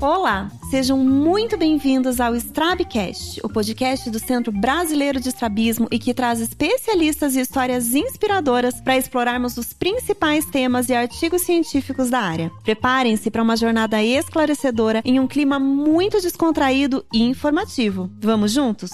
Olá, sejam muito bem-vindos ao Strabcast, o podcast do Centro Brasileiro de Estrabismo e que traz especialistas e histórias inspiradoras para explorarmos os principais temas e artigos científicos da área. Preparem-se para uma jornada esclarecedora em um clima muito descontraído e informativo. Vamos juntos?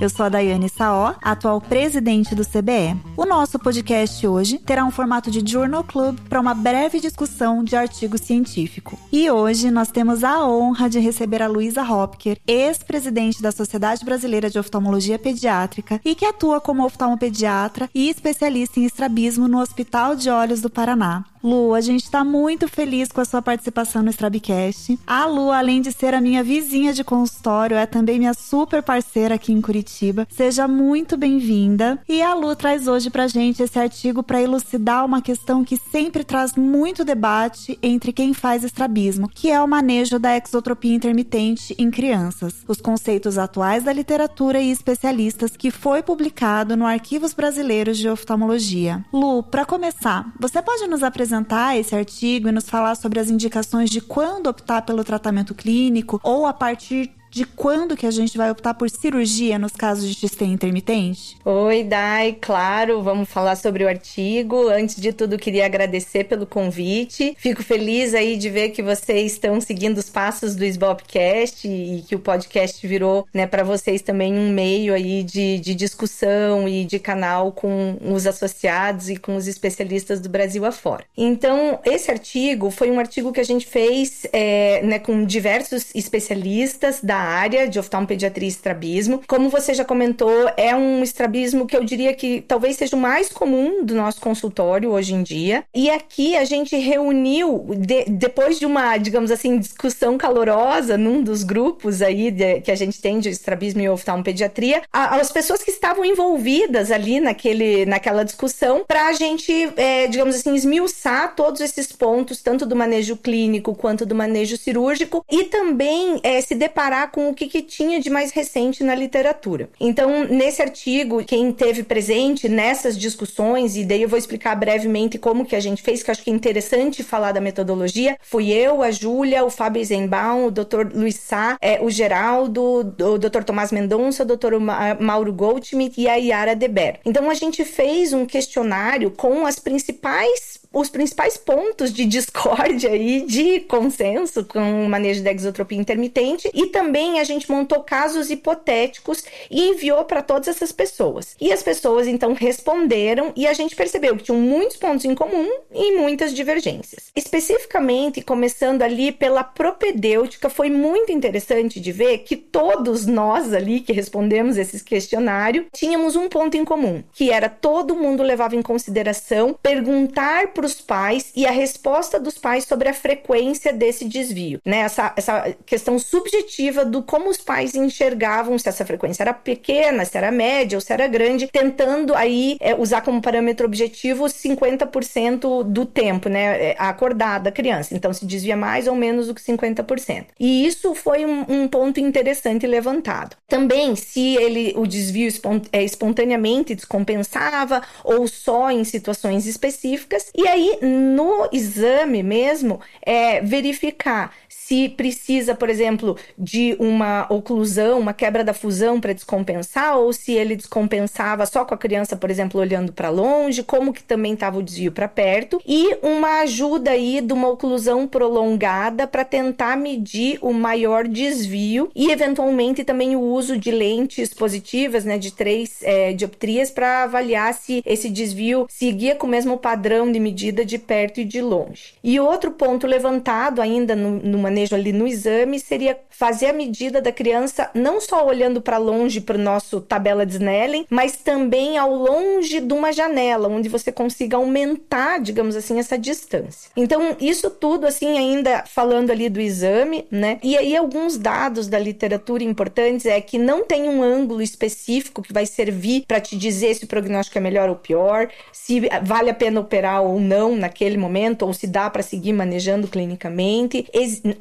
Eu sou a Daiane Saó, atual presidente do CBE. O nosso podcast hoje terá um formato de Journal Club para uma breve discussão de artigo científico. E hoje nós temos a honra de receber a Luísa Hopker, ex-presidente da Sociedade Brasileira de Oftalmologia Pediátrica e que atua como oftalmopediatra e especialista em estrabismo no Hospital de Olhos do Paraná. Lu, a gente está muito feliz com a sua participação no Strabcast. A Lu, além de ser a minha vizinha de consultório, é também minha super parceira aqui em Curitiba. Seja muito bem-vinda. E a Lu traz hoje pra gente esse artigo para elucidar uma questão que sempre traz muito debate entre quem faz estrabismo, que é o manejo da exotropia intermitente em crianças. Os conceitos atuais da literatura e especialistas que foi publicado no Arquivos Brasileiros de Oftalmologia. Lu, para começar, você pode nos apresentar apresentar esse artigo e nos falar sobre as indicações de quando optar pelo tratamento clínico ou a partir de quando que a gente vai optar por cirurgia nos casos de XT intermitente? Oi, Dai, claro, vamos falar sobre o artigo. Antes de tudo, queria agradecer pelo convite. Fico feliz aí de ver que vocês estão seguindo os passos do Sbobcast e que o podcast virou, né, para vocês também um meio aí de, de discussão e de canal com os associados e com os especialistas do Brasil afora. Então, esse artigo foi um artigo que a gente fez, é, né, com diversos especialistas da área de oftalmopediatria e estrabismo. Como você já comentou, é um estrabismo que eu diria que talvez seja o mais comum do nosso consultório hoje em dia. E aqui a gente reuniu, de, depois de uma, digamos assim, discussão calorosa num dos grupos aí de, que a gente tem de estrabismo e oftalmopediatria, a, as pessoas que estavam envolvidas ali naquele, naquela discussão, para a gente, é, digamos assim, esmiuçar todos esses pontos, tanto do manejo clínico quanto do manejo cirúrgico, e também é, se deparar com o que, que tinha de mais recente na literatura. Então, nesse artigo, quem teve presente nessas discussões, e daí eu vou explicar brevemente como que a gente fez, que eu acho que é interessante falar da metodologia, fui eu, a Júlia, o Fábio Eisenbaum, o Dr. Luiz Sá, é, o Geraldo, o Dr. Tomás Mendonça, o Dr. Mauro Goldschmidt e a Yara Deber. Então, a gente fez um questionário com as principais os principais pontos de discórdia e de consenso com o manejo da exotropia intermitente e também a gente montou casos hipotéticos e enviou para todas essas pessoas. E as pessoas então responderam e a gente percebeu que tinham muitos pontos em comum e muitas divergências. Especificamente, começando ali pela propedêutica, foi muito interessante de ver que todos nós ali que respondemos esse questionário tínhamos um ponto em comum, que era todo mundo levava em consideração perguntar para os pais e a resposta dos pais sobre a frequência desse desvio, né? Essa, essa questão subjetiva do como os pais enxergavam se essa frequência era pequena, se era média ou se era grande, tentando aí é, usar como parâmetro objetivo 50% do tempo, né? É, acordada da criança. Então se desvia mais ou menos do que 50%. E isso foi um, um ponto interessante levantado. Também se ele o desvio é, espontaneamente descompensava ou só em situações específicas. E aí, no exame mesmo, é verificar se precisa, por exemplo, de uma oclusão, uma quebra da fusão para descompensar, ou se ele descompensava só com a criança, por exemplo, olhando para longe, como que também estava o desvio para perto, e uma ajuda aí de uma oclusão prolongada para tentar medir o maior desvio e eventualmente também o uso de lentes positivas, né, de três é, dioptrias para avaliar se esse desvio seguia com o mesmo padrão de medida de perto e de longe. E outro ponto levantado ainda no, numa manejo ali no exame seria fazer a medida da criança não só olhando para longe para o nosso tabela de Snellen, mas também ao longe de uma janela, onde você consiga aumentar, digamos assim, essa distância. Então, isso tudo assim ainda falando ali do exame, né? E aí alguns dados da literatura importantes é que não tem um ângulo específico que vai servir para te dizer se o prognóstico é melhor ou pior, se vale a pena operar ou não naquele momento, ou se dá para seguir manejando clinicamente.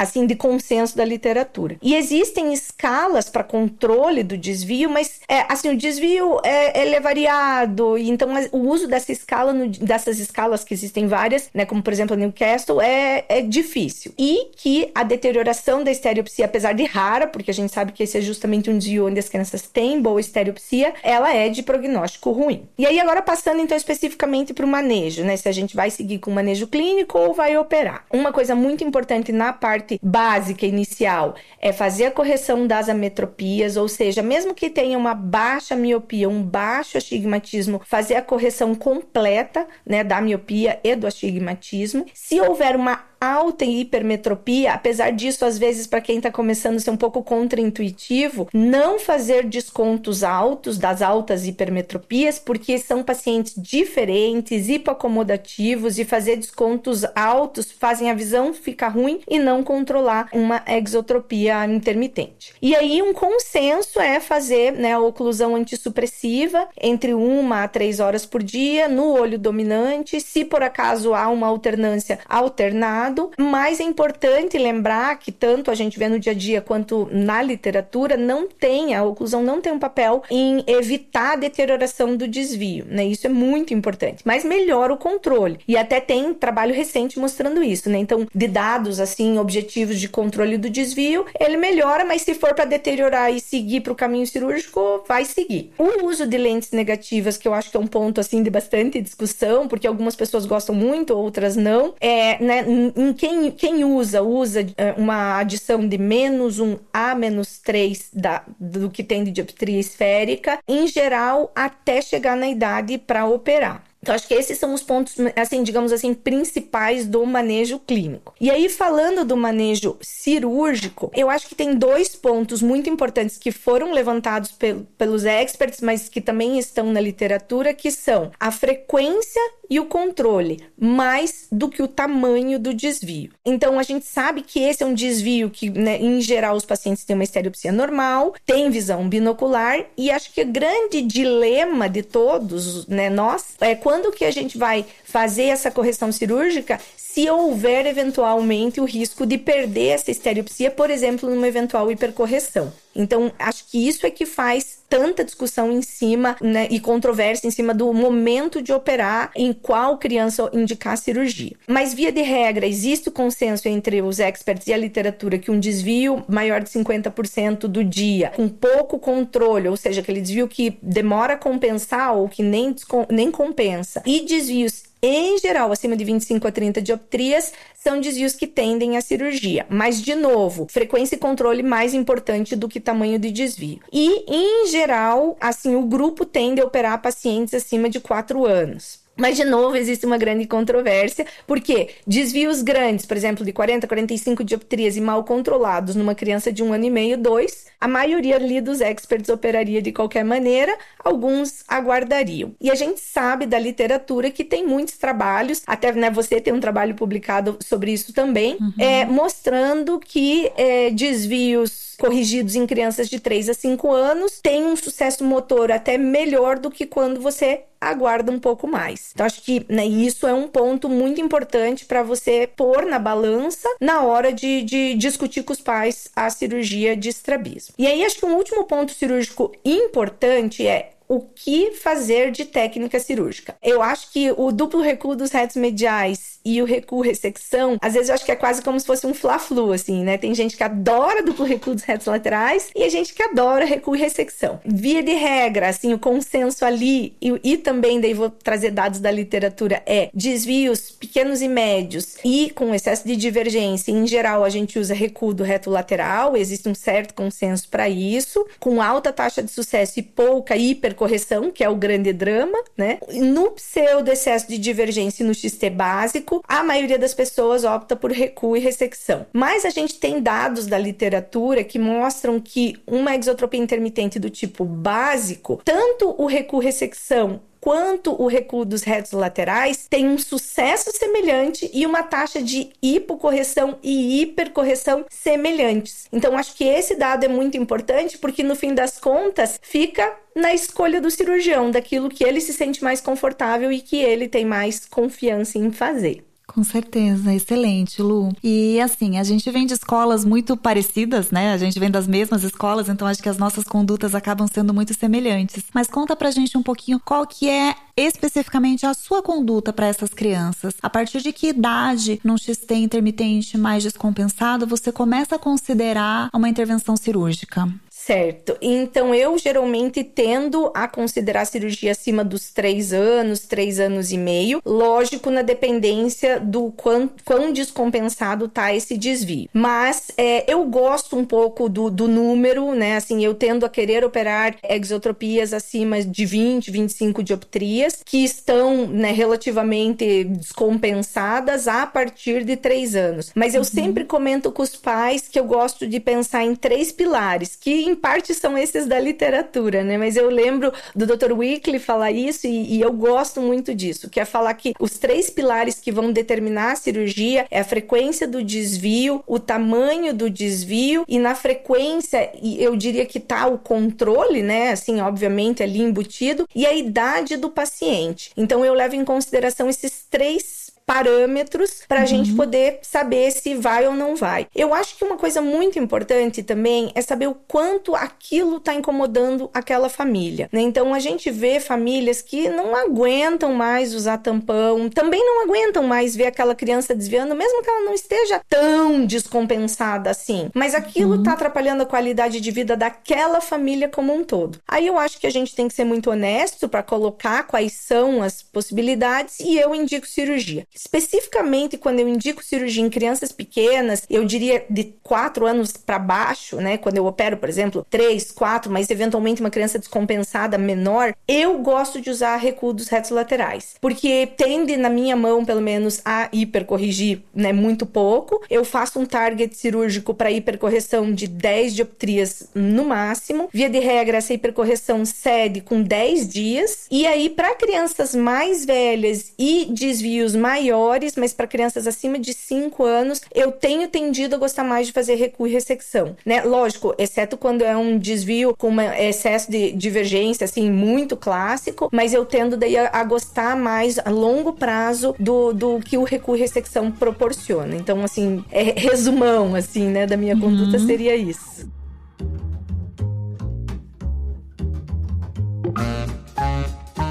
Assim de consenso da literatura. E existem escalas para controle do desvio, mas é, assim o desvio é, ele é variado, então o uso dessa escala, no, dessas escalas que existem várias, né, como por exemplo a Newcastle, é, é difícil. E que a deterioração da estereopsia, apesar de rara, porque a gente sabe que esse é justamente um desvio onde as crianças têm boa estereopsia, ela é de prognóstico ruim. E aí agora passando então especificamente para o manejo, né, se a gente vai seguir com manejo clínico ou vai operar. Uma coisa muito importante na parte básica inicial é fazer a correção das ametropias, ou seja, mesmo que tenha uma baixa miopia, um baixo astigmatismo, fazer a correção completa, né, da miopia e do astigmatismo. Se houver uma alta em hipermetropia, apesar disso, às vezes, para quem está começando a ser um pouco contraintuitivo, não fazer descontos altos das altas hipermetropias, porque são pacientes diferentes, hipoacomodativos, e fazer descontos altos fazem a visão ficar ruim e não controlar uma exotropia intermitente. E aí, um consenso é fazer né, a oclusão antissupressiva entre uma a três horas por dia no olho dominante, se por acaso há uma alternância alternada cuidado, mas é importante lembrar que tanto a gente vê no dia a dia quanto na literatura não tem, a oclusão não tem um papel em evitar a deterioração do desvio, né? Isso é muito importante, mas melhora o controle. E até tem trabalho recente mostrando isso, né? Então, de dados assim, objetivos de controle do desvio, ele melhora, mas se for para deteriorar e seguir para o caminho cirúrgico, vai seguir. O uso de lentes negativas, que eu acho que é um ponto assim de bastante discussão, porque algumas pessoas gostam muito, outras não, é, né, em quem, quem usa, usa é, uma adição de menos um a menos 3 da, do que tem de dioptria esférica, em geral, até chegar na idade para operar. Então, acho que esses são os pontos, assim, digamos assim, principais do manejo clínico. E aí, falando do manejo cirúrgico, eu acho que tem dois pontos muito importantes que foram levantados pel pelos experts, mas que também estão na literatura, que são a frequência e o controle, mais do que o tamanho do desvio. Então, a gente sabe que esse é um desvio que, né, em geral, os pacientes têm uma estereopsia normal, têm visão binocular, e acho que o grande dilema de todos, né, nós, é quando que a gente vai fazer essa correção cirúrgica se houver eventualmente o risco de perder essa estereopsia, por exemplo, numa eventual hipercorreção. Então, acho que isso é que faz tanta discussão em cima né, e controvérsia em cima do momento de operar, em qual criança indicar cirurgia. Mas, via de regra, existe o consenso entre os experts e a literatura que um desvio maior de 50% do dia, com pouco controle, ou seja, aquele desvio que demora a compensar ou que nem, nem compensa, e desvios em geral, acima de 25 a 30 dioptrias, são desvios que tendem à cirurgia. Mas, de novo, frequência e controle mais importante do que tamanho de desvio. E, em geral, assim, o grupo tende a operar pacientes acima de 4 anos. Mas, de novo, existe uma grande controvérsia, porque desvios grandes, por exemplo, de 40, 45 dioptrias e mal controlados numa criança de um ano e meio, dois, a maioria ali dos experts operaria de qualquer maneira, alguns aguardariam. E a gente sabe da literatura que tem muitos trabalhos, até né, você tem um trabalho publicado sobre isso também, uhum. é, mostrando que é, desvios corrigidos em crianças de 3 a 5 anos têm um sucesso motor até melhor do que quando você aguarda um pouco mais. Então, acho que né, isso é um ponto muito importante para você pôr na balança na hora de, de, discutir com os pais a cirurgia de estrabismo. E aí, acho que um último ponto cirúrgico importante é o que fazer de técnica cirúrgica. Eu acho que o duplo recuo dos retos mediais e o recuo ressecção, às vezes eu acho que é quase como se fosse um fla-flu, assim, né? Tem gente que adora duplo recuo dos retos laterais e a gente que adora recuo e ressecção. Via de regra, assim, o consenso ali, e, e também daí vou trazer dados da literatura, é desvios pequenos e médios e com excesso de divergência. Em geral, a gente usa recuo do reto lateral, existe um certo consenso para isso, com alta taxa de sucesso e pouca hipercorreção, que é o grande drama, né? No pseudo excesso de divergência no XT básico, a maioria das pessoas opta por recuo e ressecção. Mas a gente tem dados da literatura que mostram que uma exotropia intermitente do tipo básico, tanto o recuo ressecção quanto o recuo dos retos laterais tem um sucesso semelhante e uma taxa de hipocorreção e hipercorreção semelhantes. Então, acho que esse dado é muito importante porque, no fim das contas, fica na escolha do cirurgião, daquilo que ele se sente mais confortável e que ele tem mais confiança em fazer. Com certeza, excelente, Lu. E assim, a gente vem de escolas muito parecidas, né? A gente vem das mesmas escolas, então acho que as nossas condutas acabam sendo muito semelhantes. Mas conta pra gente um pouquinho qual que é especificamente a sua conduta para essas crianças. A partir de que idade, num XT intermitente mais descompensado, você começa a considerar uma intervenção cirúrgica? Certo. Então, eu geralmente tendo a considerar a cirurgia acima dos três anos, três anos e meio, lógico, na dependência do quão, quão descompensado tá esse desvio. Mas é, eu gosto um pouco do, do número, né? Assim, eu tendo a querer operar exotropias acima de 20, 25 dioptrias, que estão né, relativamente descompensadas a partir de três anos. Mas eu uhum. sempre comento com os pais que eu gosto de pensar em três pilares, que parte são esses da literatura, né? Mas eu lembro do Dr. Weekly falar isso e, e, eu gosto muito disso, que é falar que os três pilares que vão determinar a cirurgia é a frequência do desvio, o tamanho do desvio e na frequência, eu diria que tá o controle, né? Assim, obviamente ali embutido e a idade do paciente. Então eu levo em consideração esses três parâmetros para a uhum. gente poder saber se vai ou não vai. Eu acho que uma coisa muito importante também é saber o quanto aquilo está incomodando aquela família. Né? Então a gente vê famílias que não aguentam mais usar tampão, também não aguentam mais ver aquela criança desviando, mesmo que ela não esteja tão descompensada assim. Mas aquilo está uhum. atrapalhando a qualidade de vida daquela família como um todo. Aí eu acho que a gente tem que ser muito honesto para colocar quais são as possibilidades e eu indico cirurgia. Especificamente quando eu indico cirurgia em crianças pequenas, eu diria de 4 anos para baixo, né? Quando eu opero, por exemplo, 3, 4, mas eventualmente uma criança descompensada menor, eu gosto de usar recuo dos retos laterais, porque tende na minha mão, pelo menos, a hipercorrigir, né, muito pouco. Eu faço um target cirúrgico para hipercorreção de 10 dioptrias no máximo. Via de regra, essa hipercorreção cede com 10 dias. E aí, para crianças mais velhas e desvios maiores, maiores, mas para crianças acima de 5 anos, eu tenho tendido a gostar mais de fazer recuo e ressecção, né? Lógico, exceto quando é um desvio com um excesso de divergência, assim, muito clássico, mas eu tendo daí a, a gostar mais a longo prazo do, do que o recuo e ressecção proporciona. Então, assim, é resumão, assim, né, da minha uhum. conduta seria isso.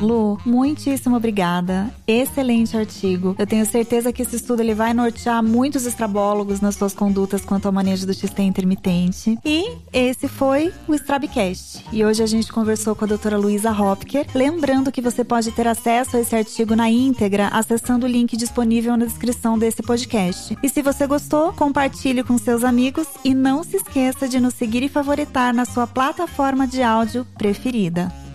Lu, muitíssimo obrigada. Excelente artigo. Eu tenho certeza que esse estudo ele vai nortear muitos estrabólogos nas suas condutas quanto ao manejo do XT intermitente. E esse foi o Strabcast. E hoje a gente conversou com a doutora Luísa Hopker. Lembrando que você pode ter acesso a esse artigo na íntegra acessando o link disponível na descrição desse podcast. E se você gostou, compartilhe com seus amigos e não se esqueça de nos seguir e favoritar na sua plataforma de áudio preferida.